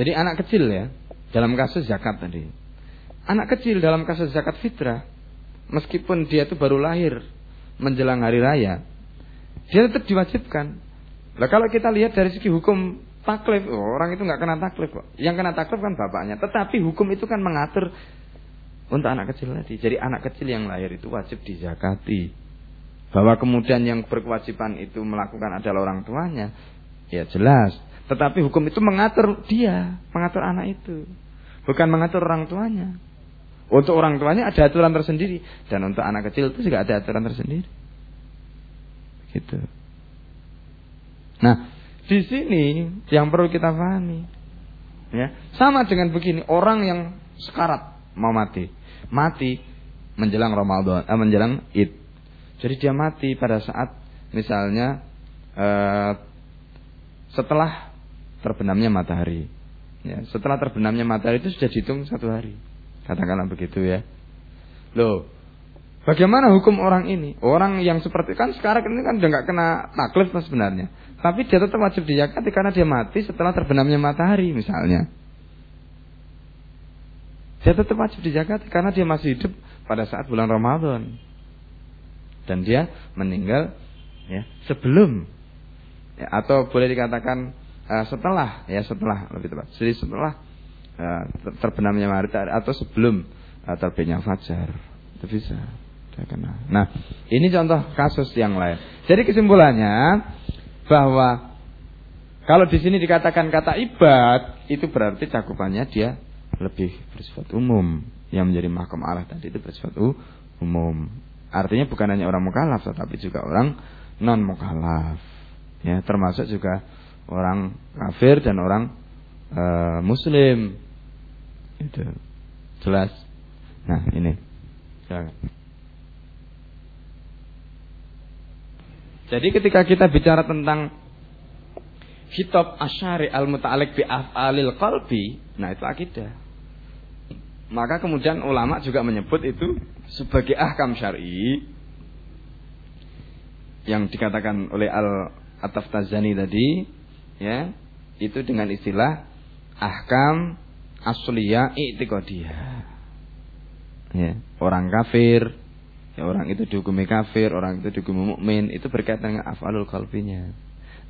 Jadi anak kecil ya, dalam kasus zakat tadi. Anak kecil dalam kasus zakat fitrah, meskipun dia itu baru lahir menjelang hari raya, dia tetap diwajibkan. Nah kalau kita lihat dari segi hukum taklif, oh, orang itu nggak kena taklif kok. Yang kena taklif kan bapaknya. Tetapi hukum itu kan mengatur untuk anak kecil tadi. Jadi anak kecil yang lahir itu wajib dizakati. Bahwa kemudian yang berkewajiban itu melakukan adalah orang tuanya, ya jelas. Tetapi hukum itu mengatur dia, mengatur anak itu. Bukan mengatur orang tuanya. Untuk orang tuanya ada aturan tersendiri. Dan untuk anak kecil itu juga ada aturan tersendiri. Gitu. Nah, di sini yang perlu kita pahami. Ya, sama dengan begini, orang yang sekarat mau mati. Mati menjelang Ramadan, eh, menjelang Id. Jadi dia mati pada saat misalnya eh, setelah terbenamnya matahari. Ya, setelah terbenamnya matahari itu sudah dihitung satu hari. Katakanlah begitu ya. Loh, bagaimana hukum orang ini? Orang yang seperti kan sekarang ini kan udah nggak kena taklif sebenarnya. Tapi dia tetap wajib diyakati karena dia mati setelah terbenamnya matahari misalnya. Dia tetap wajib diyakati karena dia masih hidup pada saat bulan Ramadan. Dan dia meninggal ya sebelum ya, atau boleh dikatakan uh, setelah ya setelah lebih tepat. Jadi setelah uh, terbenamnya matahari atau sebelum uh, terbitnya fajar. Itu bisa. Nah, ini contoh kasus yang lain. Jadi kesimpulannya bahwa kalau di sini dikatakan kata ibad, itu berarti cakupannya dia lebih bersifat umum. Yang menjadi mahkamah Allah tadi itu bersifat umum. Artinya bukan hanya orang mukallaf tetapi juga orang non mukallaf. Ya, termasuk juga orang kafir dan orang e, muslim. Itu jelas. Nah, ini. Jadi ketika kita bicara tentang kitab asyari al muta'alik bi af'alil qalbi, nah itu akidah. Maka kemudian ulama juga menyebut itu sebagai ahkam syar'i yang dikatakan oleh al ataf tazani tadi ya itu dengan istilah ahkam asliyah i'tiqadiyah ya orang kafir ya orang itu dihukumi kafir orang itu dihukumi mukmin itu berkaitan dengan afalul qalbinya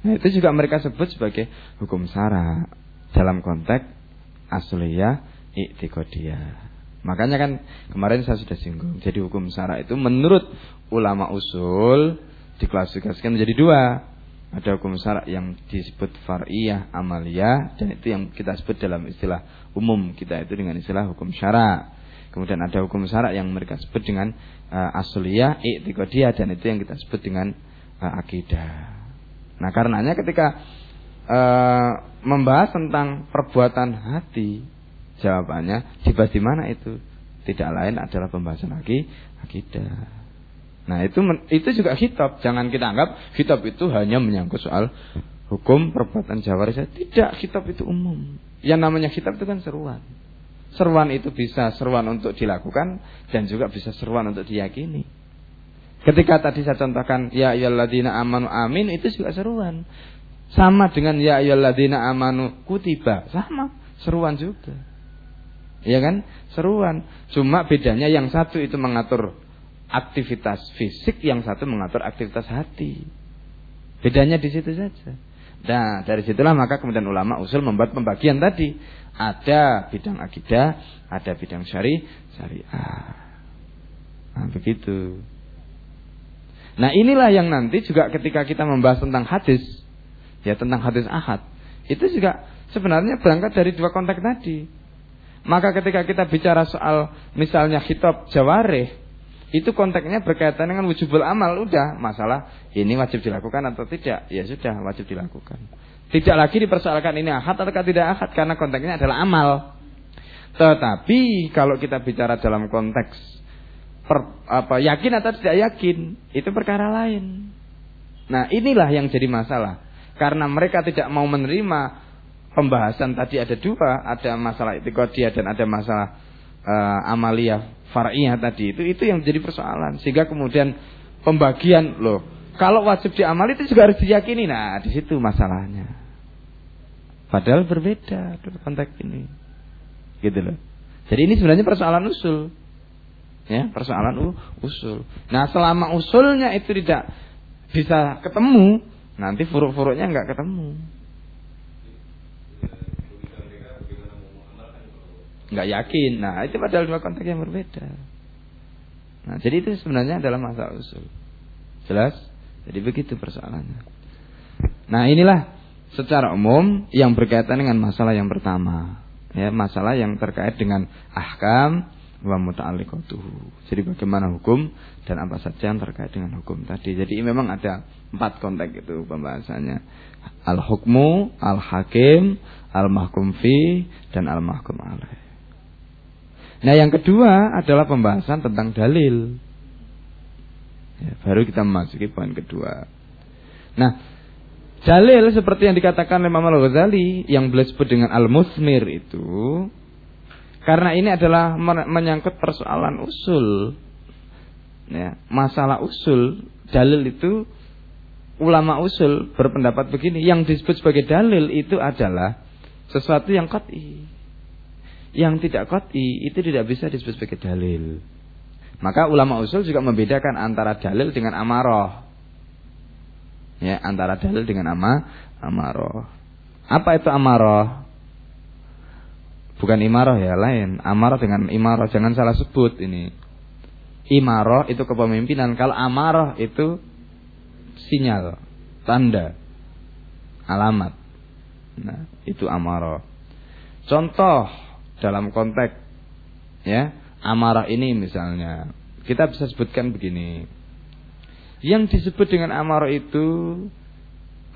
nah itu juga mereka sebut sebagai hukum sara dalam konteks asliyah i'tiqadiyah Makanya kan kemarin saya sudah singgung. Jadi hukum sara itu menurut ulama usul diklasifikasikan menjadi dua. Ada hukum syarak yang disebut far'iyah amaliyah dan itu yang kita sebut dalam istilah umum kita itu dengan istilah hukum syarak. Kemudian ada hukum syarak yang mereka sebut dengan uh, asliyah, i'tiqadiyah dan itu yang kita sebut dengan uh, akidah. Nah, karenanya ketika uh, membahas tentang perbuatan hati, jawabannya dibahas di mana itu? Tidak lain adalah pembahasan akidah. Nah itu itu juga kitab. Jangan kita anggap kitab itu hanya menyangkut soal hukum perbuatan jawari saja. Tidak, kitab itu umum. Yang namanya kitab itu kan seruan. Seruan itu bisa seruan untuk dilakukan dan juga bisa seruan untuk diyakini. Ketika tadi saya contohkan ya ayyuhalladzina amanu amin itu juga seruan. Sama dengan ya ayyuhalladzina amanu kutiba, sama seruan juga. Ya kan? Seruan. Cuma bedanya yang satu itu mengatur aktivitas fisik, yang satu mengatur aktivitas hati. Bedanya di situ saja. Nah, dari situlah maka kemudian ulama usul membuat pembagian tadi. Ada bidang akidah, ada bidang syari, syariah. Nah, begitu. Nah, inilah yang nanti juga ketika kita membahas tentang hadis, ya tentang hadis ahad, itu juga sebenarnya berangkat dari dua konteks tadi. Maka ketika kita bicara soal misalnya khitab jawareh, itu konteksnya berkaitan dengan wujubul amal udah. Masalah ini wajib dilakukan atau tidak? Ya sudah wajib dilakukan. Tidak lagi dipersoalkan ini ahad atau tidak ahad karena konteksnya adalah amal. Tetapi kalau kita bicara dalam konteks per, apa yakin atau tidak yakin itu perkara lain. Nah inilah yang jadi masalah. Karena mereka tidak mau menerima pembahasan tadi ada dua ada masalah etikodiah dan ada masalah uh, amaliyah far'iyah tadi itu itu yang menjadi persoalan sehingga kemudian pembagian loh kalau wajib diamali itu juga harus diyakini nah di situ masalahnya Padahal berbeda konteks ini. Gitu loh. Jadi ini sebenarnya persoalan usul. Ya, persoalan usul. Nah, selama usulnya itu tidak bisa ketemu, nanti furuk-furuknya nggak ketemu. Nggak yakin. Nah, itu padahal dua konteks yang berbeda. Nah, jadi itu sebenarnya adalah masalah usul. Jelas? Jadi begitu persoalannya. Nah, inilah secara umum yang berkaitan dengan masalah yang pertama. Ya, masalah yang terkait dengan ahkam wa muta'alliqatuhu. Jadi bagaimana hukum dan apa saja yang terkait dengan hukum tadi. Jadi memang ada empat konteks itu pembahasannya. Al-hukmu, al-hakim, al-mahkum fi dan al-mahkum alaih. Nah yang kedua adalah pembahasan tentang dalil. Ya, baru kita memasuki poin kedua. Nah, dalil seperti yang dikatakan oleh Imam Al-Ghazali yang beliau sebut dengan al-musmir itu karena ini adalah menyangkut persoalan usul. Ya, masalah usul, dalil itu ulama usul berpendapat begini, yang disebut sebagai dalil itu adalah sesuatu yang qat'i yang tidak koti itu tidak bisa disebut sebagai dalil. Maka ulama usul juga membedakan antara dalil dengan amaroh. Ya, antara dalil dengan ama amaroh. Apa itu amaroh? Bukan imaroh ya, lain. Amaroh dengan imaroh, jangan salah sebut ini. Imaroh itu kepemimpinan, kalau amaroh itu sinyal, tanda, alamat. Nah, itu amaroh. Contoh dalam konteks ya amarah ini misalnya. Kita bisa sebutkan begini. Yang disebut dengan amarah itu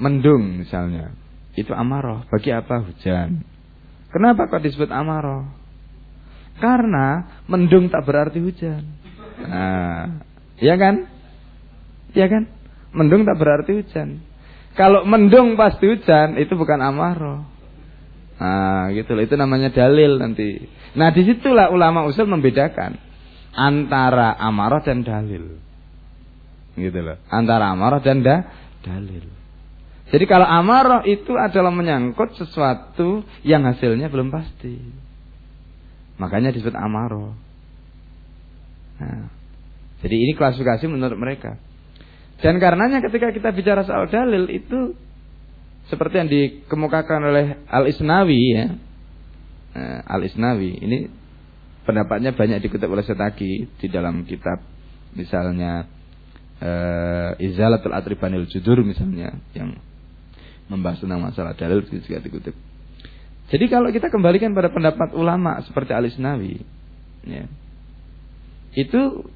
mendung misalnya. Itu amarah. Bagi apa? Hujan. Kenapa kok disebut amarah? Karena mendung tak berarti hujan. Nah ya kan? Ya kan? Mendung tak berarti hujan. Kalau mendung pasti hujan itu bukan amarah Nah, gitu loh. Itu namanya dalil nanti. Nah, di situlah ulama usul membedakan antara amarah dan dalil. Gitu loh. Antara amarah dan da dalil. Jadi kalau amarah itu adalah menyangkut sesuatu yang hasilnya belum pasti. Makanya disebut amarah. Nah, jadi ini klasifikasi menurut mereka. Dan karenanya ketika kita bicara soal dalil itu seperti yang dikemukakan oleh Al Isnawi ya. Nah, Al Isnawi ini pendapatnya banyak dikutip oleh Setaki di dalam kitab misalnya uh, Izalatul Atribanil Judur misalnya yang membahas tentang masalah dalil juga dikutip. Jadi kalau kita kembalikan pada pendapat ulama seperti Al Isnawi ya, itu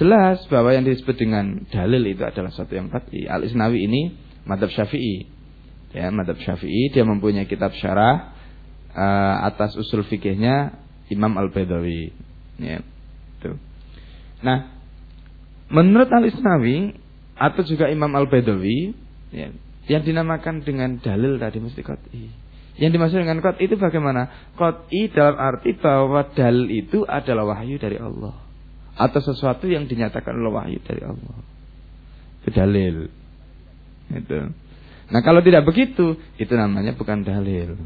jelas bahwa yang disebut dengan dalil itu adalah satu yang pasti. Al Isnawi ini madhab syafi'i. Ya, madhab syafi'i dia mempunyai kitab syarah uh, atas usul fikihnya Imam Al-Baidawi. Ya, tuh. Nah, menurut Al-Isnawi atau juga Imam Al-Baidawi ya, yang dinamakan dengan dalil tadi mesti qat'i. Yang dimaksud dengan qat'i itu bagaimana? Qat'i dalam arti bahwa dalil itu adalah wahyu dari Allah atau sesuatu yang dinyatakan oleh wahyu dari Allah. Itu dalil. Itu. Nah kalau tidak begitu, itu namanya bukan dalil.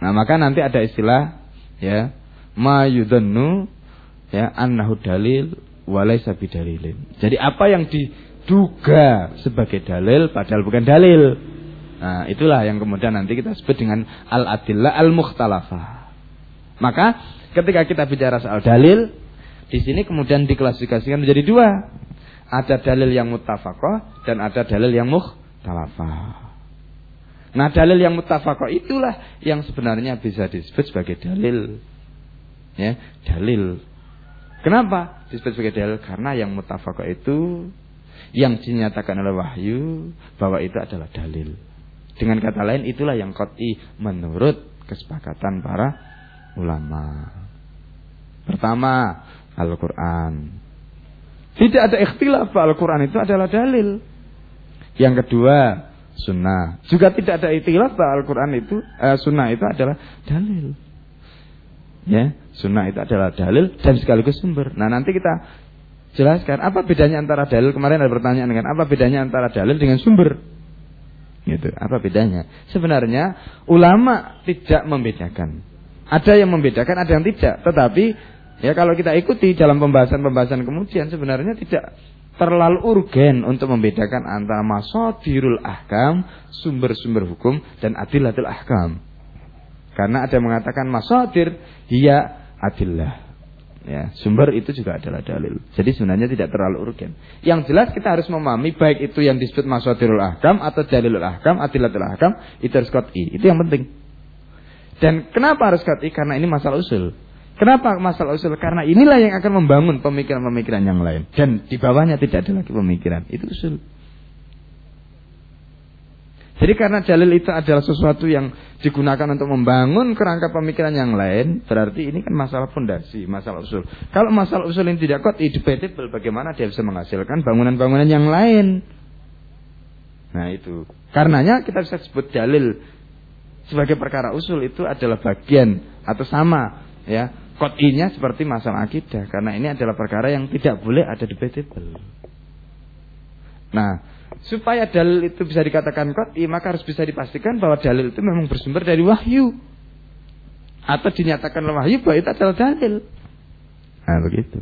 Nah maka nanti ada istilah ya ma yudhannu ya annahu dalil walaysa bidalilin. Jadi apa yang diduga sebagai dalil padahal bukan dalil. Nah, itulah yang kemudian nanti kita sebut dengan al-adillah al-mukhtalafah. Maka ketika kita bicara soal dalil, di sini kemudian diklasifikasikan menjadi dua. Ada dalil yang mutafakoh dan ada dalil yang mukhtalafah. Nah dalil yang mutafakoh itulah yang sebenarnya bisa disebut sebagai dalil. Ya, dalil. Kenapa disebut sebagai dalil? Karena yang mutafakoh itu yang dinyatakan oleh wahyu bahwa itu adalah dalil. Dengan kata lain itulah yang koti menurut kesepakatan para ulama. Pertama, Al-Quran. Tidak ada ikhtilaf Al-Quran itu adalah dalil. Yang kedua, sunnah. Juga tidak ada ikhtilaf Al-Quran itu, eh, sunnah itu adalah dalil. Ya, sunnah itu adalah dalil dan sekaligus sumber. Nah nanti kita jelaskan apa bedanya antara dalil kemarin ada pertanyaan dengan apa bedanya antara dalil dengan sumber. Gitu. Apa bedanya? Sebenarnya ulama tidak membedakan. Ada yang membedakan, ada yang tidak. Tetapi ya kalau kita ikuti dalam pembahasan-pembahasan kemudian sebenarnya tidak terlalu urgen untuk membedakan antara masadirul ahkam, sumber-sumber hukum dan adilatul ahkam. Karena ada yang mengatakan masadir dia adillah. Ya, sumber itu juga adalah dalil. Jadi sebenarnya tidak terlalu urgen. Yang jelas kita harus memahami baik itu yang disebut masadirul ahkam atau dalilul ahkam, adilatul ahkam, itu harus qat'i. Itu yang penting. Dan kenapa harus qat'i? Karena ini masalah usul. Kenapa masalah usul? Karena inilah yang akan membangun pemikiran-pemikiran yang lain. Dan di bawahnya tidak ada lagi pemikiran. Itu usul. Jadi karena dalil itu adalah sesuatu yang digunakan untuk membangun kerangka pemikiran yang lain, berarti ini kan masalah fondasi, masalah usul. Kalau masalah usul ini tidak kuat, debatable bagaimana dia bisa menghasilkan bangunan-bangunan yang lain. Nah itu. Karenanya kita bisa sebut dalil sebagai perkara usul itu adalah bagian atau sama ya kotinya seperti masalah akidah karena ini adalah perkara yang tidak boleh ada debatable. Nah, supaya dalil itu bisa dikatakan kot'i maka harus bisa dipastikan bahwa dalil itu memang bersumber dari wahyu. Atau dinyatakan oleh wahyu bahwa itu adalah dalil. Nah begitu.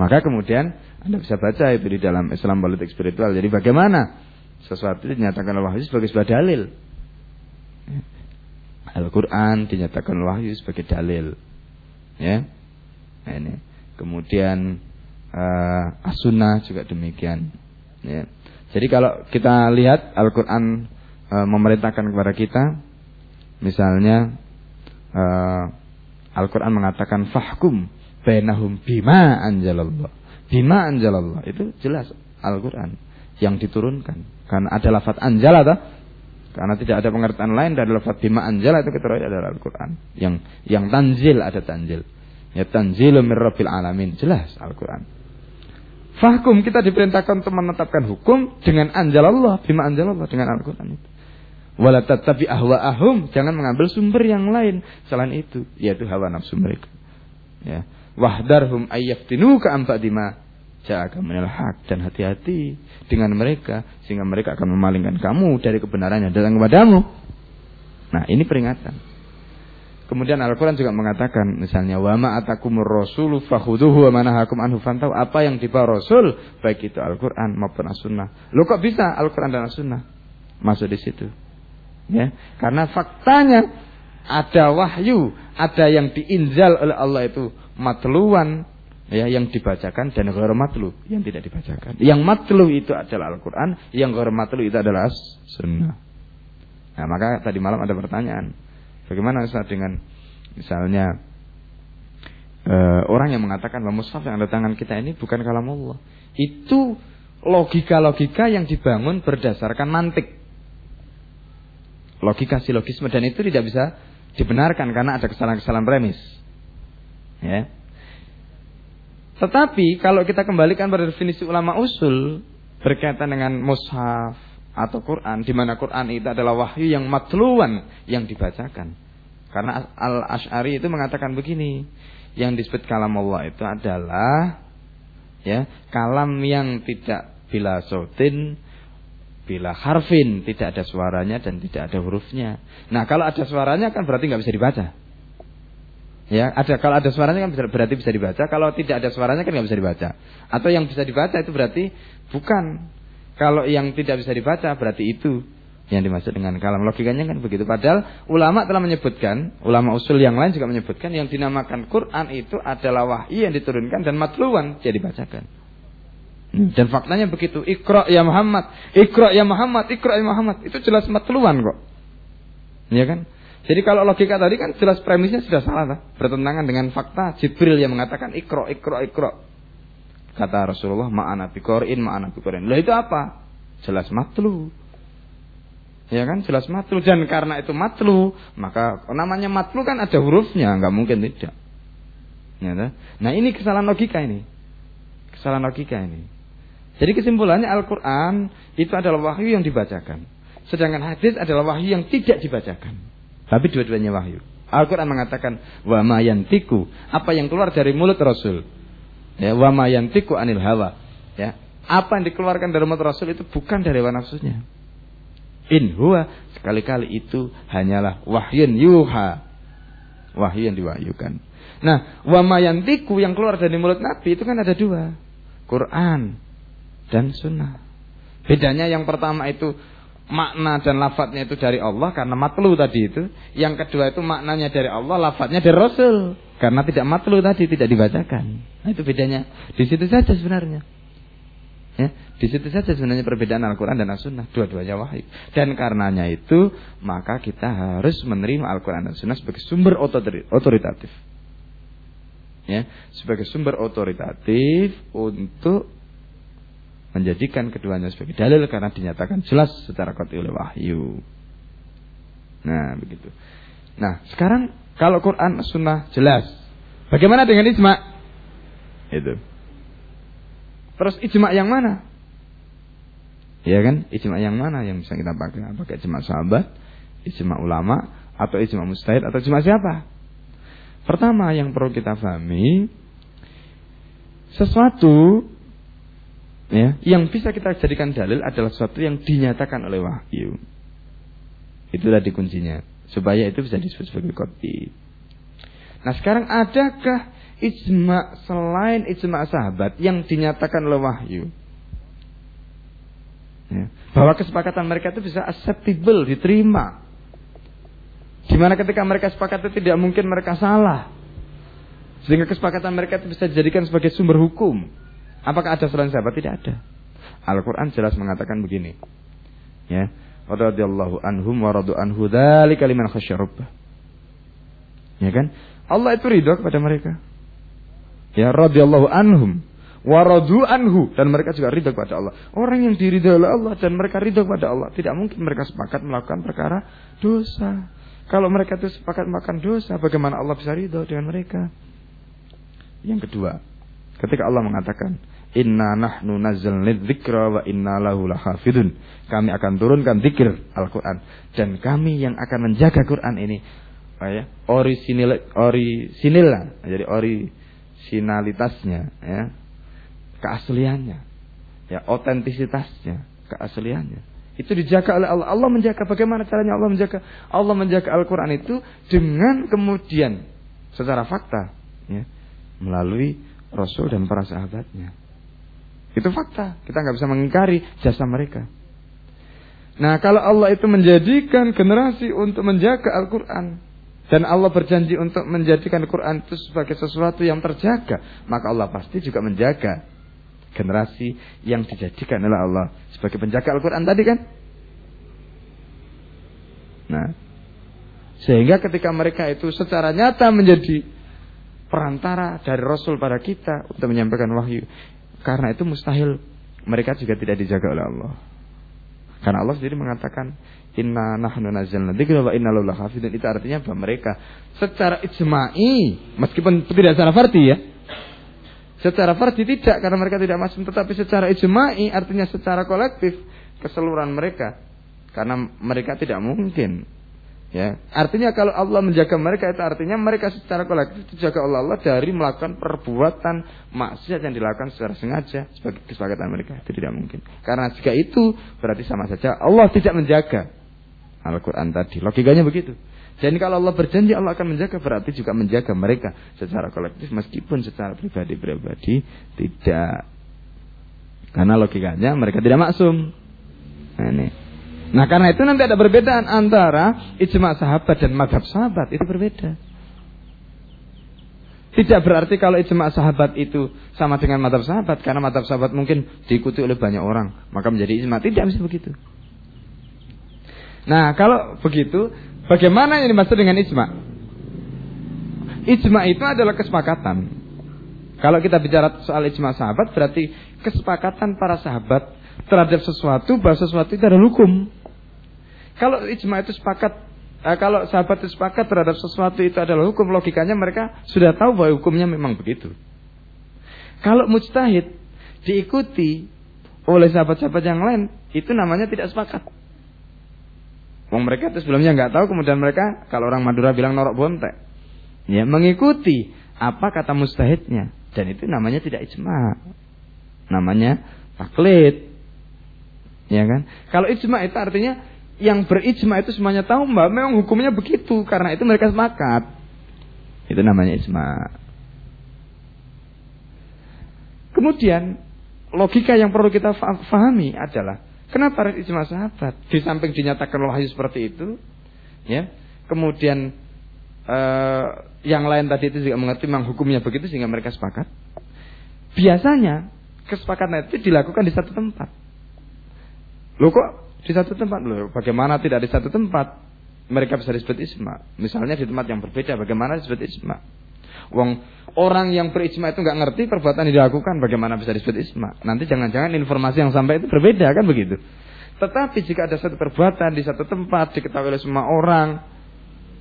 Maka kemudian anda bisa baca itu di dalam Islam politik spiritual. Jadi bagaimana sesuatu dinyatakan oleh wahyu sebagai sebuah dalil? Al-Quran dinyatakan wahyu sebagai dalil ya nah, ini kemudian uh, as-sunnah juga demikian Ya. Jadi kalau kita lihat Al-Quran e, memerintahkan kepada kita, misalnya e, Al-Quran mengatakan fahkum bainahum bima anjalallah. Bima anjalallah itu jelas Al-Quran yang diturunkan. Karena ada lafat anjala karena tidak ada pengertian lain dari lafat bima anjala itu kita adalah Al-Quran. Yang yang tanzil ada tanzil. Ya tanzilu min alamin. Jelas Al-Quran. Fahkum kita diperintahkan untuk menetapkan hukum dengan anjal Allah, bima anjal Allah dengan Al-Quran itu. Wala tatabi ahwa'ahum, jangan mengambil sumber yang lain selain itu, yaitu hawa nafsu mereka. Ya. Wahdarhum ayyaftinu ka dima ja'aka minal haq dan hati-hati dengan mereka sehingga mereka akan memalingkan kamu dari kebenaran yang datang kepadamu. Nah, ini peringatan. Kemudian Al-Quran juga mengatakan misalnya wa ma atakumur rasulu fakhuduhu wa manahakum anhu fantau apa yang dibawa Rasul baik itu Al-Quran maupun As-Sunnah. Lo kok bisa Al-Quran dan As-Sunnah masuk di situ? Ya, karena faktanya ada wahyu, ada yang diinjal oleh Allah itu matluan ya yang dibacakan dan ghair yang tidak dibacakan. Yang matlu itu adalah Al-Qur'an, yang ghair itu adalah As-Sunnah. Nah, maka tadi malam ada pertanyaan. Bagaimana Ustaz dengan misalnya uh, orang yang mengatakan bahwa mushaf yang ada tangan kita ini bukan kalam Allah. Itu logika-logika yang dibangun berdasarkan mantik. Logika silogisme dan itu tidak bisa dibenarkan karena ada kesalahan-kesalahan premis. Ya. Tetapi kalau kita kembalikan pada definisi ulama usul berkaitan dengan mushaf, atau Quran di mana Quran itu adalah wahyu yang matluan yang dibacakan. Karena Al Ash'ari itu mengatakan begini, yang disebut kalam Allah itu adalah ya kalam yang tidak bila sautin bila harfin tidak ada suaranya dan tidak ada hurufnya. Nah kalau ada suaranya kan berarti nggak bisa dibaca. Ya, ada kalau ada suaranya kan berarti bisa dibaca. Kalau tidak ada suaranya kan nggak bisa dibaca. Atau yang bisa dibaca itu berarti bukan kalau yang tidak bisa dibaca berarti itu yang dimaksud dengan kalam. Logikanya kan begitu. Padahal ulama telah menyebutkan, ulama usul yang lain juga menyebutkan yang dinamakan Quran itu adalah wahyu yang diturunkan dan matluan jadi dibacakan. Hmm. Dan faktanya begitu. Iqra ya Muhammad, Iqra ya Muhammad, Iqra ya Muhammad. Itu jelas matluan kok. Ya kan? Jadi kalau logika tadi kan jelas premisnya sudah salah tak? Bertentangan dengan fakta Jibril yang mengatakan Iqra, Iqra, Iqra. Kata Rasulullah, ma'ana bikorin, ma'ana bikorin. Lah itu apa? Jelas matlu. Ya kan, jelas matlu. Dan karena itu matlu, maka namanya matlu kan ada hurufnya, nggak mungkin tidak. Ya, nah ini kesalahan logika ini. Kesalahan logika ini. Jadi kesimpulannya Al-Quran itu adalah wahyu yang dibacakan. Sedangkan hadis adalah wahyu yang tidak dibacakan. Tapi dua-duanya wahyu. Al-Quran mengatakan, wa ma yantiku. Apa yang keluar dari mulut Rasul Ya, wa ma yantiqu anil hawa. Ya. Apa yang dikeluarkan dari mulut Rasul itu bukan dari hawa nafsunya. In huwa sekali-kali itu hanyalah wahyun yuha. Wahyu yang diwahyukan. Nah, wamayantiku yang keluar dari mulut Nabi itu kan ada dua. Quran dan sunnah. Bedanya yang pertama itu makna dan lafadznya itu dari Allah karena matlu tadi itu. Yang kedua itu maknanya dari Allah, lafadznya dari Rasul. Karena tidak matlu tadi, tidak dibacakan. Nah itu bedanya. Di situ saja sebenarnya. Ya, di situ saja sebenarnya perbedaan Al-Quran dan As-Sunnah. Dua-duanya wahyu. Dan karenanya itu, maka kita harus menerima Al-Quran dan Sunnah sebagai sumber otoritatif. Ya, sebagai sumber otoritatif untuk menjadikan keduanya sebagai dalil karena dinyatakan jelas secara qat'i oleh wahyu. Nah, begitu. Nah, sekarang kalau Quran Sunnah jelas. Bagaimana dengan ijma? Itu. Terus ijma yang mana? Ya kan? Ijma yang mana yang bisa kita pakai? Apakah ijma sahabat, ijma ulama, atau ijma mustahid, atau ijma siapa? Pertama yang perlu kita pahami, sesuatu ya, yang bisa kita jadikan dalil adalah sesuatu yang dinyatakan oleh wahyu. Itu tadi kuncinya. Supaya itu bisa disebut sebagai kopi. Nah sekarang adakah ijma selain ijma sahabat yang dinyatakan oleh wahyu? Ya, bahwa kesepakatan mereka itu bisa acceptable, diterima. Di mana ketika mereka sepakat itu tidak mungkin mereka salah. Sehingga kesepakatan mereka itu bisa dijadikan sebagai sumber hukum. Apakah ada selain sahabat? Tidak ada. Al-Quran jelas mengatakan begini. Ya. Radiyallahu anhum wa radu anhu dzalika liman Ya kan? Allah itu ridho kepada mereka. Ya radhiyallahu anhum wa radu anhu dan mereka juga ridho kepada Allah. Orang yang diridhoi oleh Allah dan mereka ridho kepada Allah, tidak mungkin mereka sepakat melakukan perkara dosa. Kalau mereka itu sepakat melakukan dosa, bagaimana Allah bisa ridho dengan mereka? Yang kedua, ketika Allah mengatakan, Inna nahnu nazzalna dzikra wa inna lahu lahafidun. Kami akan turunkan zikir Al-Qur'an dan kami yang akan menjaga Quran ini. Oh ya, orisinil orisinil jadi orisinalitasnya ya. Keasliannya. Ya, otentisitasnya, keasliannya. Itu dijaga oleh Allah. Allah menjaga bagaimana caranya Allah menjaga? Allah menjaga Al-Qur'an itu dengan kemudian secara fakta ya, melalui Rasul dan para sahabatnya. Itu fakta. Kita nggak bisa mengingkari jasa mereka. Nah, kalau Allah itu menjadikan generasi untuk menjaga Al-Quran. Dan Allah berjanji untuk menjadikan Al-Quran itu sebagai sesuatu yang terjaga. Maka Allah pasti juga menjaga generasi yang dijadikan oleh Allah. Sebagai penjaga Al-Quran tadi kan. Nah, sehingga ketika mereka itu secara nyata menjadi perantara dari Rasul pada kita untuk menyampaikan wahyu. Karena itu mustahil mereka juga tidak dijaga oleh Allah. Karena Allah sendiri mengatakan Inna nahnu nazzalna dzikra wa inna lahu hafidun. Itu artinya bahwa mereka secara ijma'i meskipun tidak secara fardi ya. Secara fardi tidak karena mereka tidak masuk tetapi secara ijma'i artinya secara kolektif keseluruhan mereka karena mereka tidak mungkin Ya, artinya kalau Allah menjaga mereka itu artinya mereka secara kolektif dijaga oleh Allah dari melakukan perbuatan maksiat yang dilakukan secara sengaja sebagai kesepakatan mereka. Itu tidak mungkin. Karena jika itu berarti sama saja Allah tidak menjaga Al-Quran tadi. Logikanya begitu. Jadi kalau Allah berjanji Allah akan menjaga berarti juga menjaga mereka secara kolektif meskipun secara pribadi-pribadi tidak. Karena logikanya mereka tidak maksum. Nah, ini. Nah karena itu nanti ada perbedaan antara ijma sahabat dan madhab sahabat itu berbeda. Tidak berarti kalau ijma sahabat itu sama dengan madhab sahabat karena madhab sahabat mungkin diikuti oleh banyak orang maka menjadi ijma tidak bisa begitu. Nah kalau begitu bagaimana yang dimaksud dengan ijma? Ijma itu adalah kesepakatan. Kalau kita bicara soal ijma sahabat berarti kesepakatan para sahabat terhadap sesuatu bahwa sesuatu itu adalah hukum. Kalau ijma itu sepakat, eh, kalau sahabat itu sepakat terhadap sesuatu itu adalah hukum, logikanya mereka sudah tahu bahwa hukumnya memang begitu. Kalau mujtahid diikuti oleh sahabat-sahabat yang lain, itu namanya tidak sepakat. Wong mereka itu sebelumnya nggak tahu, kemudian mereka kalau orang Madura bilang norok bontek, ya mengikuti apa kata mustahidnya, dan itu namanya tidak ijma, namanya taklid, ya kan? Kalau ijma itu artinya yang berijma itu semuanya tahu mbak, memang hukumnya begitu karena itu mereka sepakat. Itu namanya ijma. Kemudian logika yang perlu kita fahami adalah kenapa ijma sahabat di samping dinyatakan wahyu seperti itu, ya. Kemudian eh, yang lain tadi itu juga mengerti memang hukumnya begitu sehingga mereka sepakat. Biasanya kesepakatan itu dilakukan di satu tempat. Loh kok di satu tempat loh. Bagaimana tidak di satu tempat mereka bisa disebut isma? Misalnya di tempat yang berbeda, bagaimana disebut isma? Wong orang yang berisma itu nggak ngerti perbuatan yang dilakukan, bagaimana bisa disebut isma? Nanti jangan-jangan informasi yang sampai itu berbeda kan begitu. Tetapi jika ada satu perbuatan di satu tempat diketahui oleh semua orang,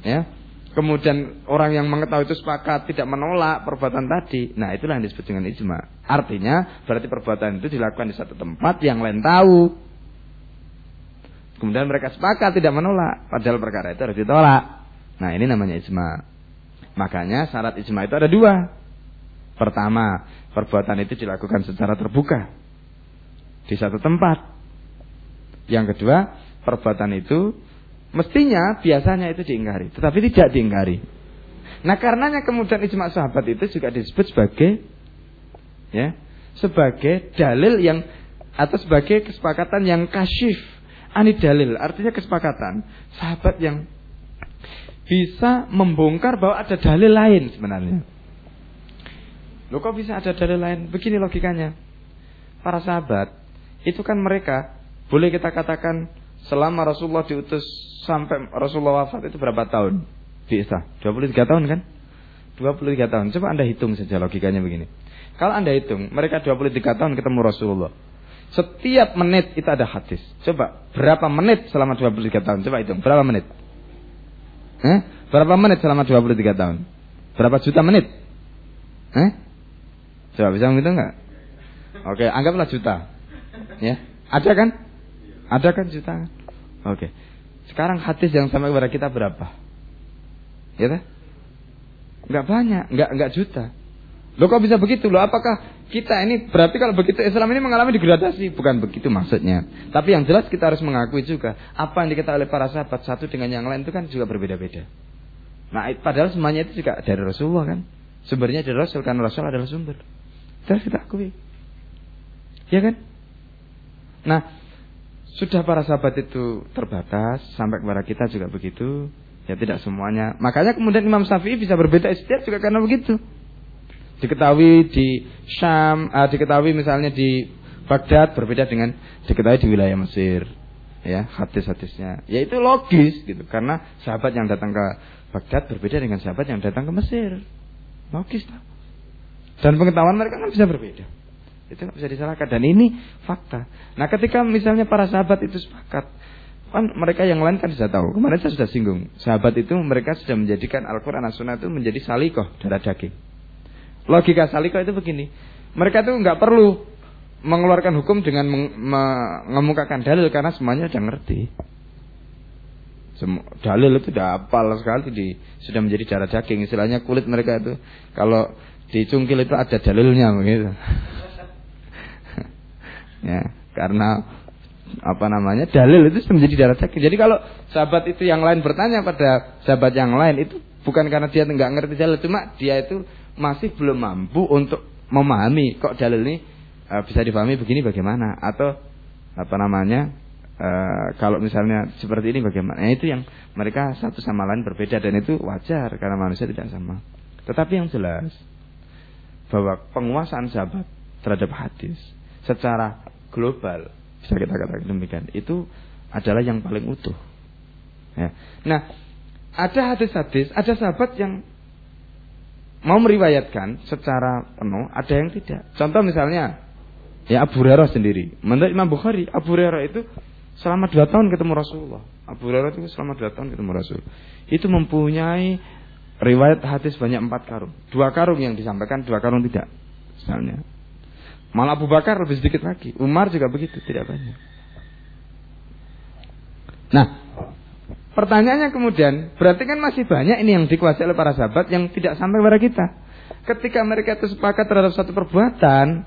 ya, kemudian orang yang mengetahui itu sepakat tidak menolak perbuatan tadi, nah itulah yang disebut dengan ijma. Artinya berarti perbuatan itu dilakukan di satu tempat yang lain tahu. Kemudian mereka sepakat tidak menolak. Padahal perkara itu harus ditolak. Nah ini namanya ijma. Makanya syarat ijma itu ada dua. Pertama, perbuatan itu dilakukan secara terbuka. Di satu tempat. Yang kedua, perbuatan itu mestinya biasanya itu diingkari. Tetapi tidak diingkari. Nah karenanya kemudian ijma sahabat itu juga disebut sebagai ya sebagai dalil yang atau sebagai kesepakatan yang kasyif Ani dalil, artinya kesepakatan. Sahabat yang bisa membongkar bahwa ada dalil lain sebenarnya. Loh kok bisa ada dalil lain? Begini logikanya. Para sahabat, itu kan mereka, boleh kita katakan selama Rasulullah diutus sampai Rasulullah wafat itu berapa tahun? Bisa, 23 tahun kan? 23 tahun. Coba Anda hitung saja logikanya begini. Kalau Anda hitung, mereka 23 tahun ketemu Rasulullah. Setiap menit itu ada hadis. Coba berapa menit selama 23 tahun? Coba hitung. Berapa menit? Eh? Berapa menit selama 23 tahun? Berapa juta menit? Eh? Coba bisa menghitung nggak? Oke, anggaplah juta. Ya, ada kan? Ada kan juta? Oke. Sekarang hadis yang sampai kepada kita berapa? Ya? Enggak banyak, enggak enggak juta. Loh kok bisa begitu? Loh apakah kita ini berarti kalau begitu Islam ini mengalami degradasi? Bukan begitu maksudnya. Tapi yang jelas kita harus mengakui juga apa yang diketahui oleh para sahabat satu dengan yang lain itu kan juga berbeda-beda. Nah, padahal semuanya itu juga dari Rasulullah kan. Sumbernya dari Rasul karena Rasul adalah sumber. Terus kita akui. Ya kan? Nah, sudah para sahabat itu terbatas sampai kepada kita juga begitu. Ya tidak semuanya. Makanya kemudian Imam Syafi'i bisa berbeda istiadat juga karena begitu diketahui di Syam, uh, diketahui misalnya di Baghdad berbeda dengan diketahui di wilayah Mesir. Ya, hadis-hadisnya. Ya itu logis gitu karena sahabat yang datang ke Baghdad berbeda dengan sahabat yang datang ke Mesir. Logis lah. Dan pengetahuan mereka kan bisa berbeda. Itu nggak bisa disalahkan dan ini fakta. Nah, ketika misalnya para sahabat itu sepakat kan mereka yang lain kan sudah tahu. Kemarin saya sudah singgung. Sahabat itu mereka sudah menjadikan Al-Quran dan Sunnah itu menjadi salikoh darah daging. Logika saliko itu begini. Mereka itu nggak perlu mengeluarkan hukum dengan mengemukakan dalil karena semuanya sudah ngerti. dalil itu sudah apal sekali di sudah menjadi darah daging istilahnya kulit mereka itu kalau dicungkil itu ada dalilnya begitu. ya, karena apa namanya dalil itu sudah menjadi darah daging. Jadi kalau sahabat itu yang lain bertanya pada sahabat yang lain itu bukan karena dia nggak ngerti dalil, cuma dia itu masih belum mampu untuk memahami kok dalil ini uh, bisa dipahami begini bagaimana? Atau apa namanya uh, kalau misalnya seperti ini bagaimana? Nah, itu yang mereka satu sama lain berbeda dan itu wajar karena manusia tidak sama. Tetapi yang jelas bahwa penguasaan sahabat terhadap hadis secara global bisa kita katakan demikian itu adalah yang paling utuh. Ya. nah ada hadis-hadis ada sahabat yang mau meriwayatkan secara penuh, ada yang tidak. Contoh misalnya, ya Abu Hurairah sendiri. Menurut Imam Bukhari, Abu Hurairah itu selama dua tahun ketemu Rasulullah. Abu Hurairah itu selama dua tahun ketemu Rasul. Itu mempunyai riwayat hadis banyak empat karung. Dua karung yang disampaikan, dua karung tidak. Misalnya. Malah Abu Bakar lebih sedikit lagi. Umar juga begitu, tidak banyak. Nah, Pertanyaannya kemudian, berarti kan masih banyak ini yang dikuasai oleh para sahabat yang tidak sampai kepada kita. Ketika mereka itu sepakat terhadap satu perbuatan,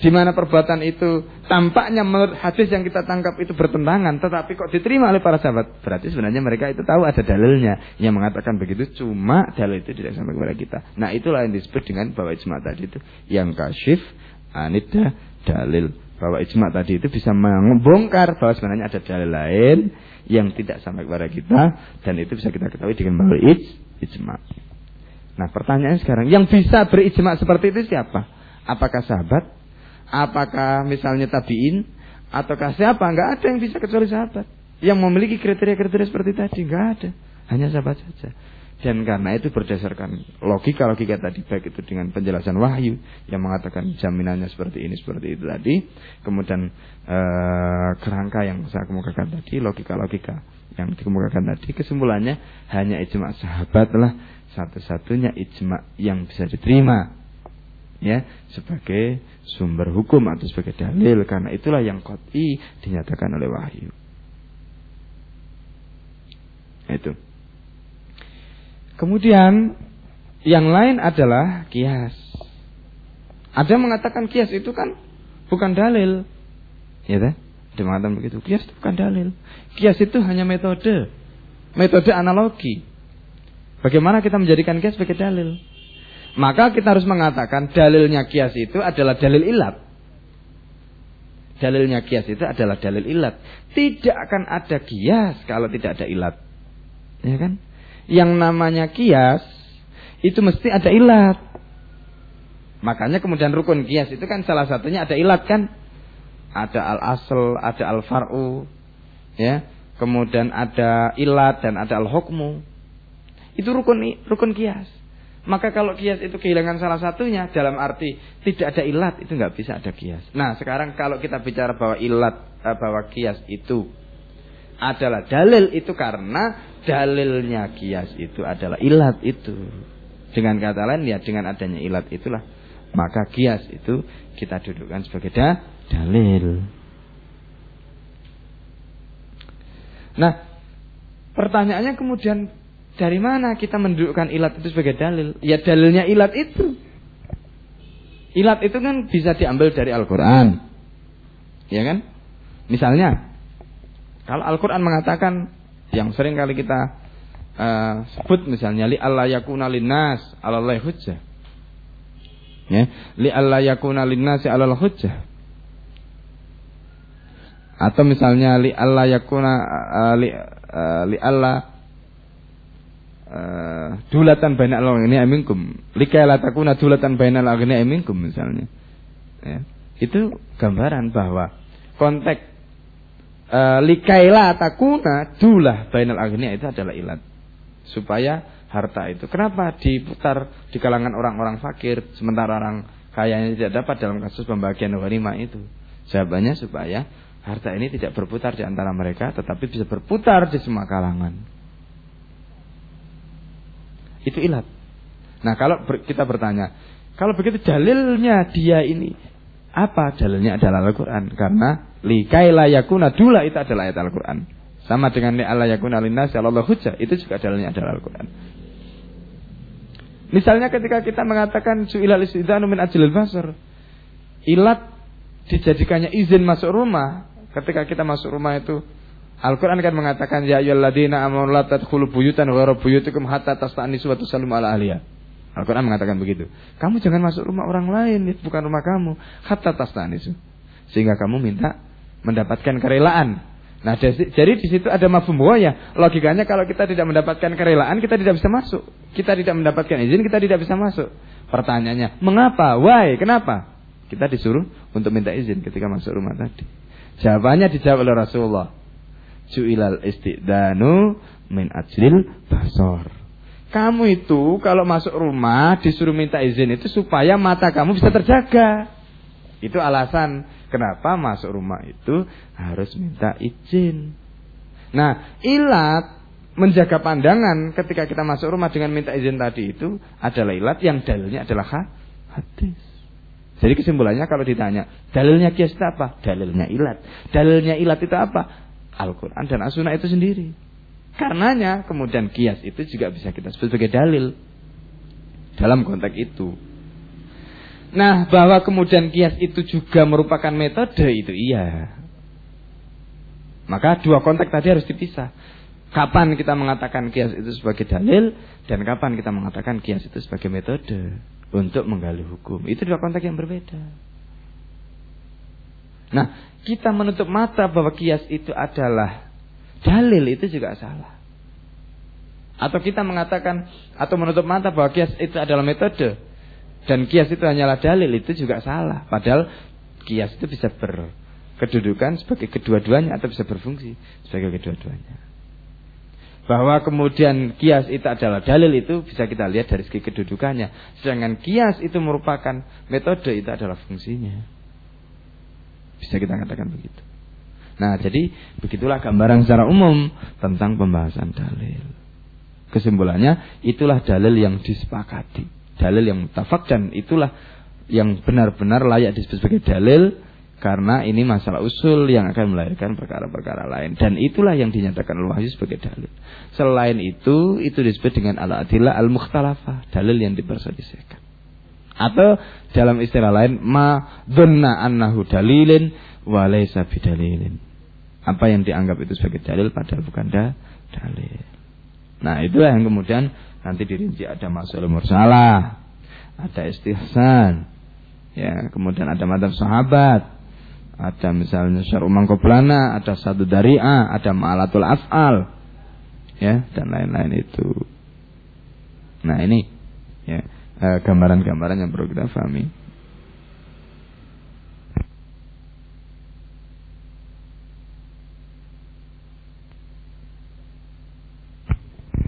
di mana perbuatan itu tampaknya menurut hadis yang kita tangkap itu bertentangan, tetapi kok diterima oleh para sahabat. Berarti sebenarnya mereka itu tahu ada dalilnya yang mengatakan begitu, cuma dalil itu tidak sampai kepada kita. Nah itulah yang disebut dengan bahwa ijma tadi itu yang kasyif anida dalil. Bahwa ijma tadi itu bisa membongkar bahwa sebenarnya ada dalil lain yang tidak sampai kepada kita dan itu bisa kita ketahui dengan bahwa ijma. Nah pertanyaan sekarang, yang bisa berijma seperti itu siapa? Apakah sahabat? apakah misalnya tabiin ataukah siapa? Enggak ada yang bisa kecuali sahabat yang memiliki kriteria-kriteria seperti tadi. Enggak ada, hanya sahabat saja. Dan karena itu berdasarkan logika-logika tadi baik itu dengan penjelasan wahyu yang mengatakan jaminannya seperti ini seperti itu tadi, kemudian ee, kerangka yang saya kemukakan tadi, logika-logika yang dikemukakan tadi, kesimpulannya hanya ijma sahabatlah satu-satunya ijma yang bisa diterima ya sebagai sumber hukum atau sebagai dalil karena itulah yang qat'i dinyatakan oleh wahyu. Itu. Kemudian yang lain adalah kias. Ada yang mengatakan kias itu kan bukan dalil. Ya kan? Ada mengatakan begitu. Kias itu bukan dalil. Kias itu hanya metode. Metode analogi. Bagaimana kita menjadikan kias sebagai dalil? Maka kita harus mengatakan dalilnya kias itu adalah dalil ilat. Dalilnya kias itu adalah dalil ilat. Tidak akan ada kias kalau tidak ada ilat. Ya kan? Yang namanya kias itu mesti ada ilat. Makanya kemudian rukun kias itu kan salah satunya ada ilat kan? Ada al-asl, ada al-far'u, ya. Kemudian ada ilat dan ada al-hukmu. Itu rukun rukun kias. Maka kalau kias itu kehilangan salah satunya dalam arti tidak ada ilat itu nggak bisa ada kias. Nah sekarang kalau kita bicara bahwa ilat eh, bahwa kias itu adalah dalil itu karena dalilnya kias itu adalah ilat itu. Dengan kata lain ya dengan adanya ilat itulah maka kias itu kita dudukkan sebagai da dalil. Nah pertanyaannya kemudian dari mana kita mendudukkan ilat itu sebagai dalil? Ya dalilnya ilat itu. Ilat itu kan bisa diambil dari Al-Quran. Ya kan? Misalnya, kalau Al-Quran mengatakan yang sering kali kita uh, sebut misalnya li Allah yakuna linnas Allah hujjah. Ya, li Allah yakuna linnas Allah hujjah. Atau misalnya li Allah yakuna uh, li, uh, li Allah uh, dulatan bainal aghniya minkum likala takuna dulatan bainal aghniya minkum misalnya ya. itu gambaran bahwa konteks uh, likaila takuna dulah bainal aghniya itu adalah ilat supaya harta itu kenapa diputar di kalangan orang-orang fakir sementara orang kayanya tidak dapat dalam kasus pembagian ghanimah itu jawabannya supaya harta ini tidak berputar di antara mereka tetapi bisa berputar di semua kalangan itu ilat. Nah kalau kita bertanya, kalau begitu dalilnya dia ini apa? Dalilnya adalah Al-Quran. Karena likaila yakuna dula itu adalah ayat Al-Quran. Sama dengan li Allah yakuna linnas Allah hujjah. Itu juga dalilnya adalah Al-Quran. Misalnya ketika kita mengatakan su'ilal istidhanu min ajlil basar. Ilat dijadikannya izin masuk rumah. Ketika kita masuk rumah itu Al-Quran kan mengatakan ya ayyuhalladzina amanu la buyutan ghairu buyutikum hatta tasta'nisu wa tusallimu ala ahliha. Al-Quran mengatakan begitu. Kamu jangan masuk rumah orang lain, bukan rumah kamu. Hatta tasta'nisu. Sehingga kamu minta mendapatkan kerelaan. Nah, jadi di situ ada mafhum ya. Logikanya kalau kita tidak mendapatkan kerelaan, kita tidak bisa masuk. Kita tidak mendapatkan izin, kita tidak bisa masuk. Pertanyaannya, mengapa? Why? Kenapa? Kita disuruh untuk minta izin ketika masuk rumah tadi. Jawabannya dijawab oleh Rasulullah ju'ilal istidanu min ajlil basor. Kamu itu kalau masuk rumah disuruh minta izin itu supaya mata kamu bisa terjaga. Itu alasan kenapa masuk rumah itu harus minta izin. Nah, ilat menjaga pandangan ketika kita masuk rumah dengan minta izin tadi itu adalah ilat yang dalilnya adalah hadis. Jadi kesimpulannya kalau ditanya, dalilnya kias itu apa? Dalilnya ilat. Dalilnya ilat itu apa? Al-Quran dan As-Sunnah itu sendiri. Karenanya kemudian kias itu juga bisa kita sebut sebagai dalil dalam konteks itu. Nah, bahwa kemudian kias itu juga merupakan metode itu iya. Maka dua konteks tadi harus dipisah. Kapan kita mengatakan kias itu sebagai dalil dan kapan kita mengatakan kias itu sebagai metode untuk menggali hukum. Itu dua konteks yang berbeda. Nah, kita menutup mata bahwa kias itu adalah dalil itu juga salah. Atau kita mengatakan atau menutup mata bahwa kias itu adalah metode dan kias itu hanyalah dalil itu juga salah. Padahal kias itu bisa berkedudukan sebagai kedua-duanya atau bisa berfungsi sebagai kedua-duanya. Bahwa kemudian kias itu adalah dalil itu bisa kita lihat dari segi kedudukannya. Sedangkan kias itu merupakan metode itu adalah fungsinya. Bisa kita katakan begitu. Nah, jadi begitulah gambaran secara umum tentang pembahasan dalil. Kesimpulannya itulah dalil yang disepakati, dalil yang mutafak dan itulah yang benar-benar layak disebut sebagai dalil karena ini masalah usul yang akan melahirkan perkara-perkara lain dan itulah yang dinyatakan oleh wahyu sebagai dalil. Selain itu itu disebut dengan al-adillah al-mukhtalafah, dalil yang diperselisihkan. Atau dalam istilah lain ma dhanna annahu dalilin wa laysa bidalilin. Apa yang dianggap itu sebagai dalil padahal bukan da, dalil. Nah itulah yang kemudian nanti dirinci ada masalah mursalah, ada istihsan, ya kemudian ada madhab sahabat, ada misalnya syar'u koplana, ada satu dari'ah, ada ma'alatul af'al, ya dan lain-lain itu. Nah ini ya eh, gambaran-gambaran yang perlu kita pahami.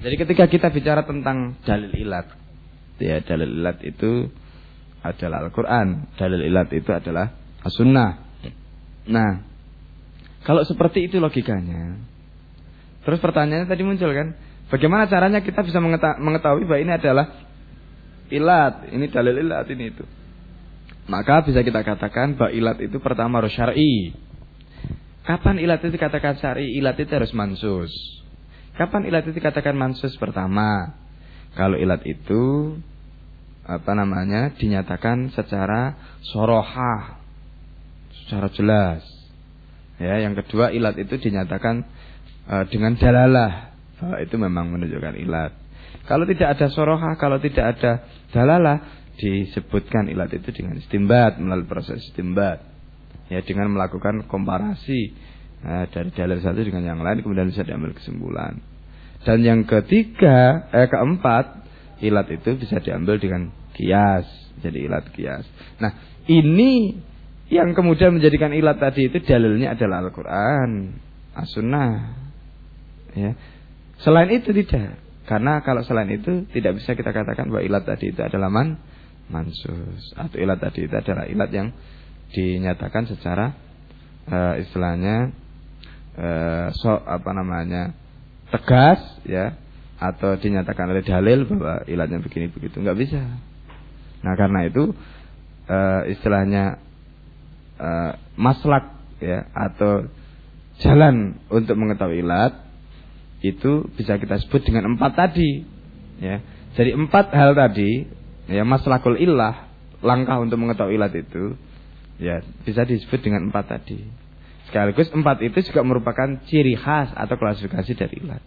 Jadi ketika kita bicara tentang dalil ilat, ya dalil ilat itu adalah Al-Quran, dalil ilat itu adalah As-Sunnah. Nah, kalau seperti itu logikanya, terus pertanyaannya tadi muncul kan, bagaimana caranya kita bisa mengetahui bahwa ini adalah ilat, ini dalil ilat ini itu. Maka bisa kita katakan bahwa ilat itu pertama harus syar'i. Kapan ilat itu dikatakan syar'i? Ilat itu harus mansus. Kapan ilat itu dikatakan mansus pertama? Kalau ilat itu apa namanya dinyatakan secara sorohah, secara jelas. Ya, yang kedua ilat itu dinyatakan uh, dengan dalalah bahwa itu memang menunjukkan ilat. Kalau tidak ada sorohah, kalau tidak ada dalalah, disebutkan ilat itu dengan istimbat melalui proses istimbat. Ya, dengan melakukan komparasi Nah, dari dalil satu dengan yang lain kemudian bisa diambil kesimpulan. Dan yang ketiga, eh keempat, ilat itu bisa diambil dengan kias. Jadi ilat kias. Nah, ini yang kemudian menjadikan ilat tadi itu dalilnya adalah Al-Qur'an, As-Sunnah. Ya. Selain itu tidak. Karena kalau selain itu tidak bisa kita katakan bahwa ilat tadi itu adalah man mansus atau ilat tadi itu adalah ilat yang dinyatakan secara uh, istilahnya uh, so apa namanya tegas ya atau dinyatakan oleh dalil bahwa ilatnya begini begitu nggak bisa. Nah karena itu e, istilahnya e, maslak ya atau jalan untuk mengetahui ilat itu bisa kita sebut dengan empat tadi ya. Jadi empat hal tadi ya maslakul ilah langkah untuk mengetahui ilat itu ya bisa disebut dengan empat tadi. Sekaligus empat itu juga merupakan ciri khas atau klasifikasi dari ilat.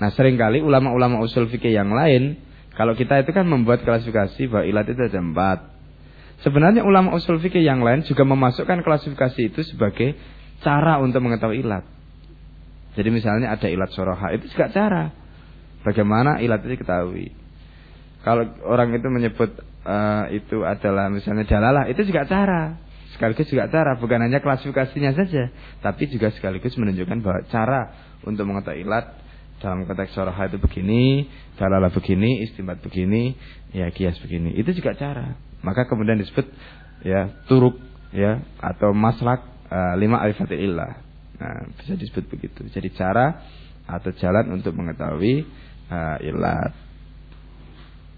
Nah sering kali ulama-ulama usul fikih yang lain, kalau kita itu kan membuat klasifikasi bahwa ilat itu ada empat. Sebenarnya ulama usul fikih yang lain juga memasukkan klasifikasi itu sebagai cara untuk mengetahui ilat. Jadi misalnya ada ilat soroha, itu juga cara. Bagaimana ilat itu diketahui. Kalau orang itu menyebut uh, itu adalah misalnya dalalah, itu juga cara sekaligus juga cara bukan hanya klasifikasinya saja tapi juga sekaligus menunjukkan bahwa cara untuk mengetahui ilat dalam konteks soroha itu begini dalalah begini istimat begini ya kias begini. Itu juga cara. Maka kemudian disebut ya turuk ya atau maslak uh, lima ilah nah bisa disebut begitu. Jadi cara atau jalan untuk mengetahui uh, ilat.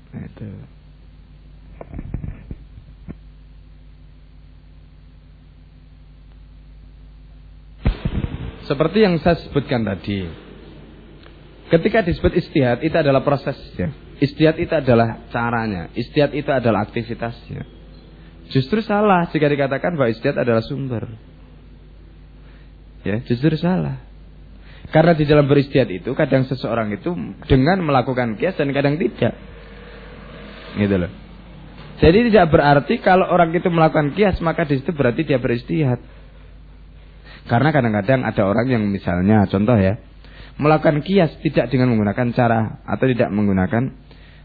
Nah, itu Seperti yang saya sebutkan tadi. Ketika disebut istihad itu adalah prosesnya. Istihad itu adalah caranya. Istihad itu adalah aktivitasnya. Justru salah jika dikatakan bahwa istihad adalah sumber. Ya, justru salah. Karena di dalam beristihad itu kadang seseorang itu dengan melakukan kias dan kadang tidak. Gitu loh. Jadi tidak berarti kalau orang itu melakukan kias maka di situ berarti dia beristihad. Karena kadang-kadang ada orang yang misalnya contoh ya melakukan kias tidak dengan menggunakan cara atau tidak menggunakan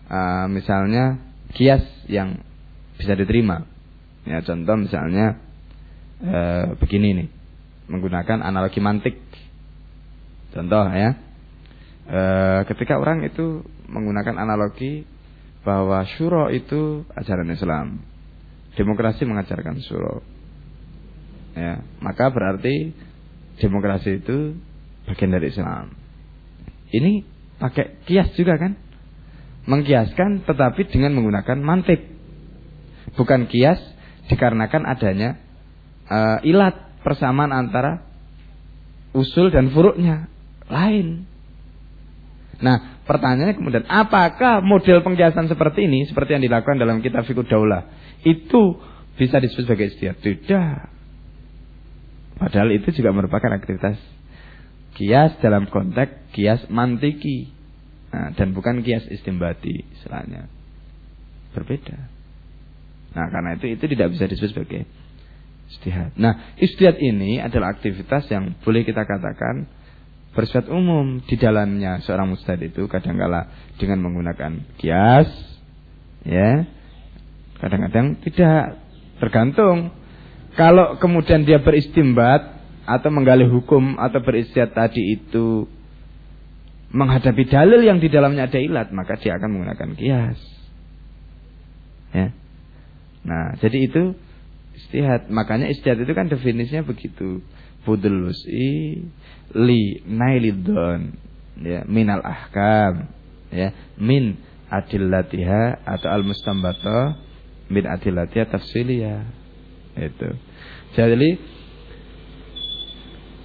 uh, misalnya kias yang bisa diterima. Ya contoh misalnya uh, begini nih menggunakan analogi mantik. Contoh ya, e, ketika orang itu menggunakan analogi bahwa syuro itu ajaran Islam, demokrasi mengajarkan syuro, ya maka berarti demokrasi itu bagian dari Islam. Ini pakai kias juga kan? Mengkiaskan tetapi dengan menggunakan mantik. Bukan kias dikarenakan adanya uh, ilat persamaan antara usul dan furuknya lain. Nah, pertanyaannya kemudian, apakah model pengkiasan seperti ini, seperti yang dilakukan dalam kitab Fiqh Daulah, itu bisa disebut sebagai istiad? Tidak. Padahal itu juga merupakan aktivitas kias dalam konteks kias mantiki. Nah, dan bukan kias istimbati istilahnya. Berbeda. Nah, karena itu itu tidak bisa disebut sebagai istihad. Nah, istihad ini adalah aktivitas yang boleh kita katakan bersifat umum di dalamnya seorang mustad itu kadangkala dengan menggunakan kias ya kadang-kadang tidak tergantung kalau kemudian dia beristimbat atau menggali hukum atau beristiad tadi itu menghadapi dalil yang di dalamnya ada ilat maka dia akan menggunakan kias. Ya. Nah jadi itu istihad. Makanya istihad itu kan definisinya begitu. Budul wus'i li nailidon ya minal ahkam ya min adillatiha atau al mustambata min adillatiha tafsiliyah itu jadi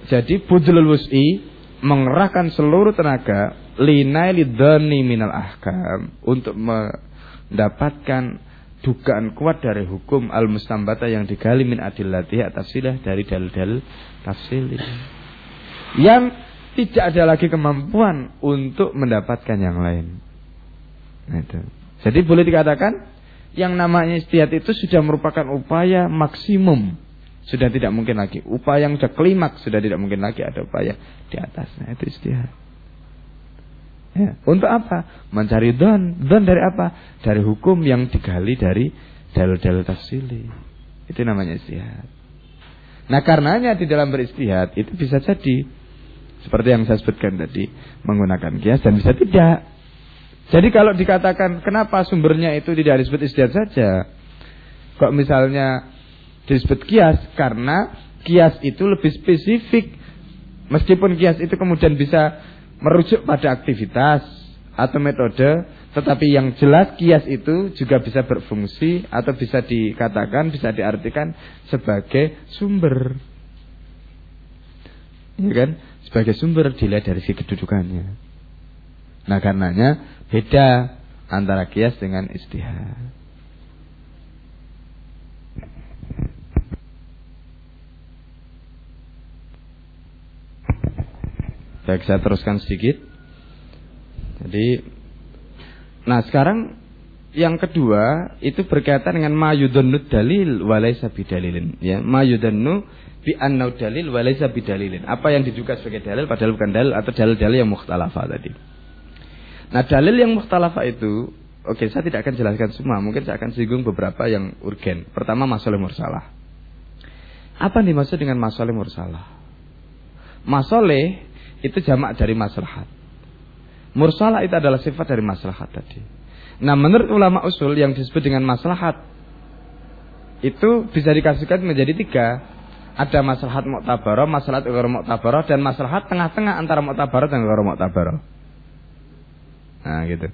jadi budul wus'i mengerahkan seluruh tenaga li nailidoni minal ahkam untuk mendapatkan dugaan kuat dari hukum al mustambata yang digali min adillati tafsilah dari dalil-dalil tafsil yang tidak ada lagi kemampuan untuk mendapatkan yang lain. Itu. Jadi boleh dikatakan yang namanya istihad itu sudah merupakan upaya maksimum. Sudah tidak mungkin lagi. Upaya yang sudah klimaks sudah tidak mungkin lagi ada upaya di atasnya. Itu istihad. Ya. Untuk apa? Mencari don. Don dari apa? Dari hukum yang digali dari dalil-dalil tafsili. Itu namanya istihad. Nah karenanya di dalam beristihad itu bisa jadi seperti yang saya sebutkan tadi menggunakan kias dan bisa tidak. Jadi kalau dikatakan kenapa sumbernya itu tidak disebut istihad saja, kok misalnya disebut kias karena kias itu lebih spesifik. Meskipun kias itu kemudian bisa merujuk pada aktivitas atau metode, tetapi yang jelas kias itu juga bisa berfungsi atau bisa dikatakan, bisa diartikan sebagai sumber. Ya kan? Sebagai sumber dilihat dari si kedudukannya. Nah karenanya beda antara kias dengan istihad. Baik, saya teruskan sedikit. Jadi, nah sekarang yang kedua itu berkaitan dengan mayudannu dalil walaysa bidalilin. Ya, mayudannu bi annau dalil walaysa bidalilin. Apa yang diduga sebagai dalil padahal bukan dalil atau dalil-dalil yang mukhtalafah tadi. Nah, dalil yang mukhtalafah itu Oke, saya tidak akan jelaskan semua. Mungkin saya akan singgung beberapa yang urgen. Pertama, masalah mursalah. Apa dimaksud dengan masalah mursalah? Masalah itu jamak dari maslahat. Mursalah itu adalah sifat dari maslahat tadi. Nah, menurut ulama usul yang disebut dengan maslahat itu bisa dikasihkan menjadi tiga. Ada maslahat mu'tabarah, maslahat ghairu mu'tabarah dan maslahat tengah-tengah antara mu'tabarah dan ghairu mu'tabarah. Nah, gitu.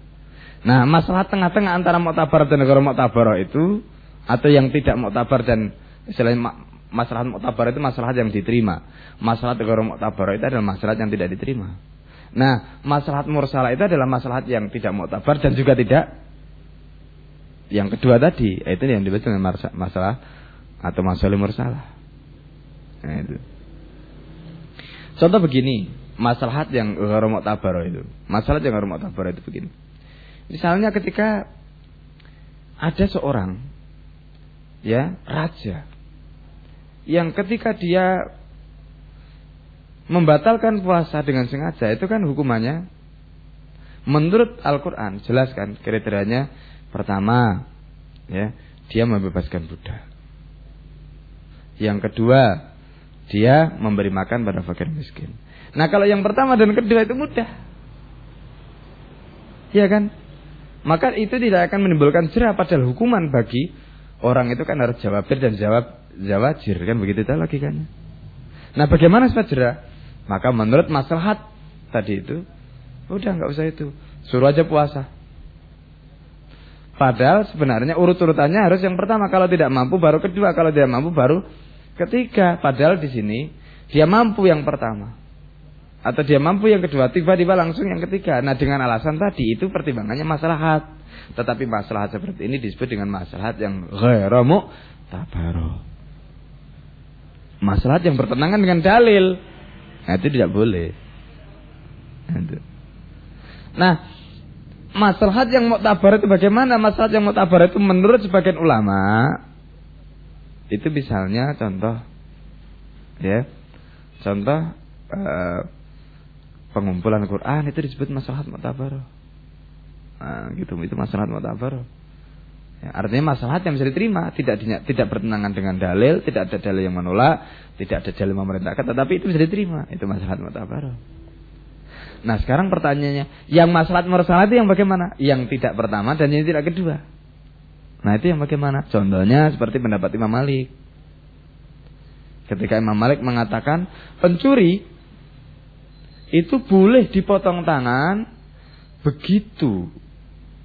Nah, masalah tengah-tengah antara mu'tabar dan ghairu mu'tabarah itu atau yang tidak mu'tabar dan selain masalah muktabar itu masalah yang diterima. Masalah tegoro muktabar itu adalah masalah yang tidak diterima. Nah, masalah mursalah itu adalah masalah yang tidak muktabar dan juga tidak Yang kedua tadi, itu yang disebut dengan masalah atau masalah mursalah. Nah, itu. Contoh begini, masalah yang gharu mu'tabar itu. Masalah yang gharu mu'tabar itu begini. Misalnya ketika ada seorang ya, raja yang ketika dia membatalkan puasa dengan sengaja itu kan hukumannya menurut Al-Qur'an jelaskan kriterianya pertama ya dia membebaskan budak yang kedua dia memberi makan pada fakir miskin nah kalau yang pertama dan kedua itu mudah. Ya kan? Maka itu tidak akan menimbulkan jerah padahal hukuman bagi orang itu kan harus jawab dan jawab jawajir kan begitu lagi kan? Nah bagaimana sifat jerah? Maka menurut maslahat tadi itu, udah nggak usah itu, suruh aja puasa. Padahal sebenarnya urut-urutannya harus yang pertama. Kalau tidak mampu baru kedua, kalau tidak mampu baru ketiga. Padahal di sini dia mampu yang pertama. Atau dia mampu yang kedua, tiba-tiba langsung yang ketiga. Nah dengan alasan tadi itu pertimbangannya maslahat. Tetapi maslahat seperti ini disebut dengan maslahat yang ghairamu tabaro. Maslahat yang bertentangan dengan dalil. Nah itu tidak boleh. Nah, maslahat yang muktabar itu bagaimana? Maslahat yang muktabar itu menurut sebagian ulama itu misalnya contoh ya. Contoh uh, pengumpulan Quran itu disebut maslahat muktabar. Nah, gitu itu maslahat muktabar. Ya, artinya masalah yang bisa diterima, tidak tidak bertentangan dengan dalil, tidak ada dalil yang menolak, tidak ada dalil memerintahkan, tetapi itu bisa diterima. Itu masalah mutabaroh. Nah sekarang pertanyaannya, yang masalah mursalah itu yang bagaimana? Yang tidak pertama dan yang tidak kedua. Nah itu yang bagaimana? Contohnya seperti pendapat Imam Malik. Ketika Imam Malik mengatakan pencuri itu boleh dipotong tangan begitu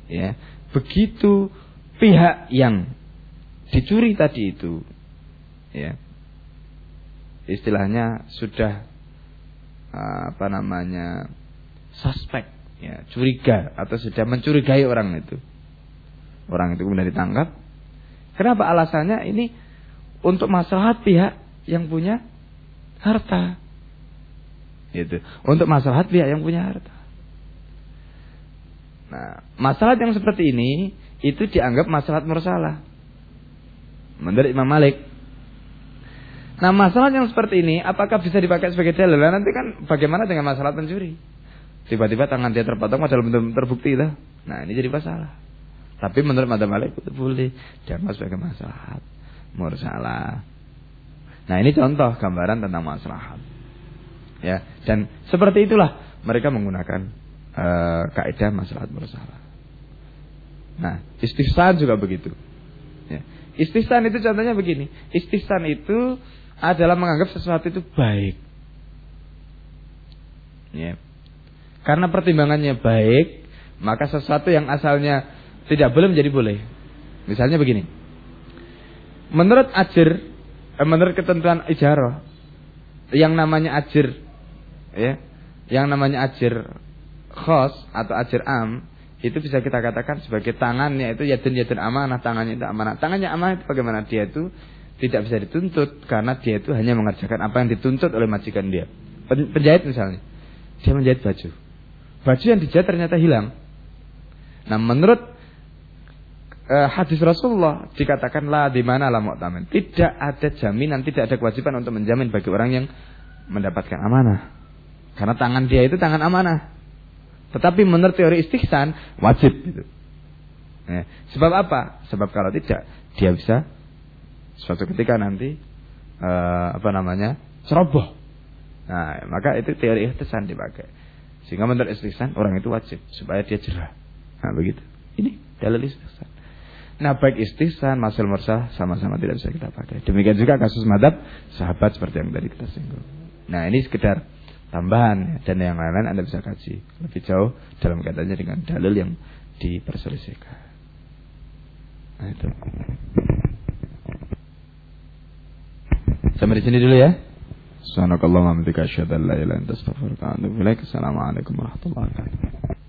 ya. Begitu pihak yang dicuri tadi itu ya. Istilahnya sudah apa namanya suspek ya curiga atau sudah mencurigai orang itu. Orang itu kemudian ditangkap. Kenapa? Alasannya ini untuk masalah pihak yang punya harta itu untuk masalah pihak yang punya harta nah masalah yang seperti ini itu dianggap masalah mursalah. Menurut Imam Malik. Nah masalah yang seperti ini apakah bisa dipakai sebagai dalil? Nanti kan bagaimana dengan masalah pencuri? Tiba-tiba tangan dia terpotong padahal belum terbukti lah. Nah ini jadi masalah. Tapi menurut Imam Malik itu boleh dianggap sebagai masalah mursalah. Nah ini contoh gambaran tentang masalah. Ya dan seperti itulah mereka menggunakan uh, kaidah masalah mursalah. Nah, istihsan juga begitu. Ya. Istihsan itu contohnya begini. Istihsan itu adalah menganggap sesuatu itu baik. Ya. Karena pertimbangannya baik, maka sesuatu yang asalnya tidak boleh menjadi boleh. Misalnya begini. Menurut ajir, eh, menurut ketentuan ijarah, yang namanya ajir, ya, yang namanya ajir khos atau ajir am itu bisa kita katakan sebagai tangannya itu yadun yadun amanah tangannya itu amanah. Tangannya amanah itu bagaimana? Dia itu tidak bisa dituntut karena dia itu hanya mengerjakan apa yang dituntut oleh majikan dia. Penjahit misalnya. Dia menjahit baju. Baju yang dijahit ternyata hilang. Nah menurut uh, hadis Rasulullah dikatakan lah di mana lah tidak ada jaminan tidak ada kewajiban untuk menjamin bagi orang yang mendapatkan amanah karena tangan dia itu tangan amanah tetapi menurut teori istihsan wajib itu. Ya. Sebab apa? Sebab kalau tidak dia bisa suatu ketika nanti uh, apa namanya ceroboh. Nah, maka itu teori istihsan dipakai. Sehingga menurut istihsan orang itu wajib supaya dia jerah. Nah, begitu. Ini dalil istihsan. Nah, baik istihsan, masalah mursah sama-sama tidak bisa kita pakai. Demikian juga kasus madhab sahabat seperti yang tadi kita singgung. Nah, ini sekedar tambahan dan yang lain-lain Anda bisa kaji lebih jauh dalam kaitannya dengan dalil yang diperselisihkan. Nah itu. Sampai di sini dulu ya. Subhanakallahumma wa bihamdika asyhadu an la ilaha illa anta astaghfiruka wa atubu ilaik. Assalamualaikum warahmatullahi wabarakatuh.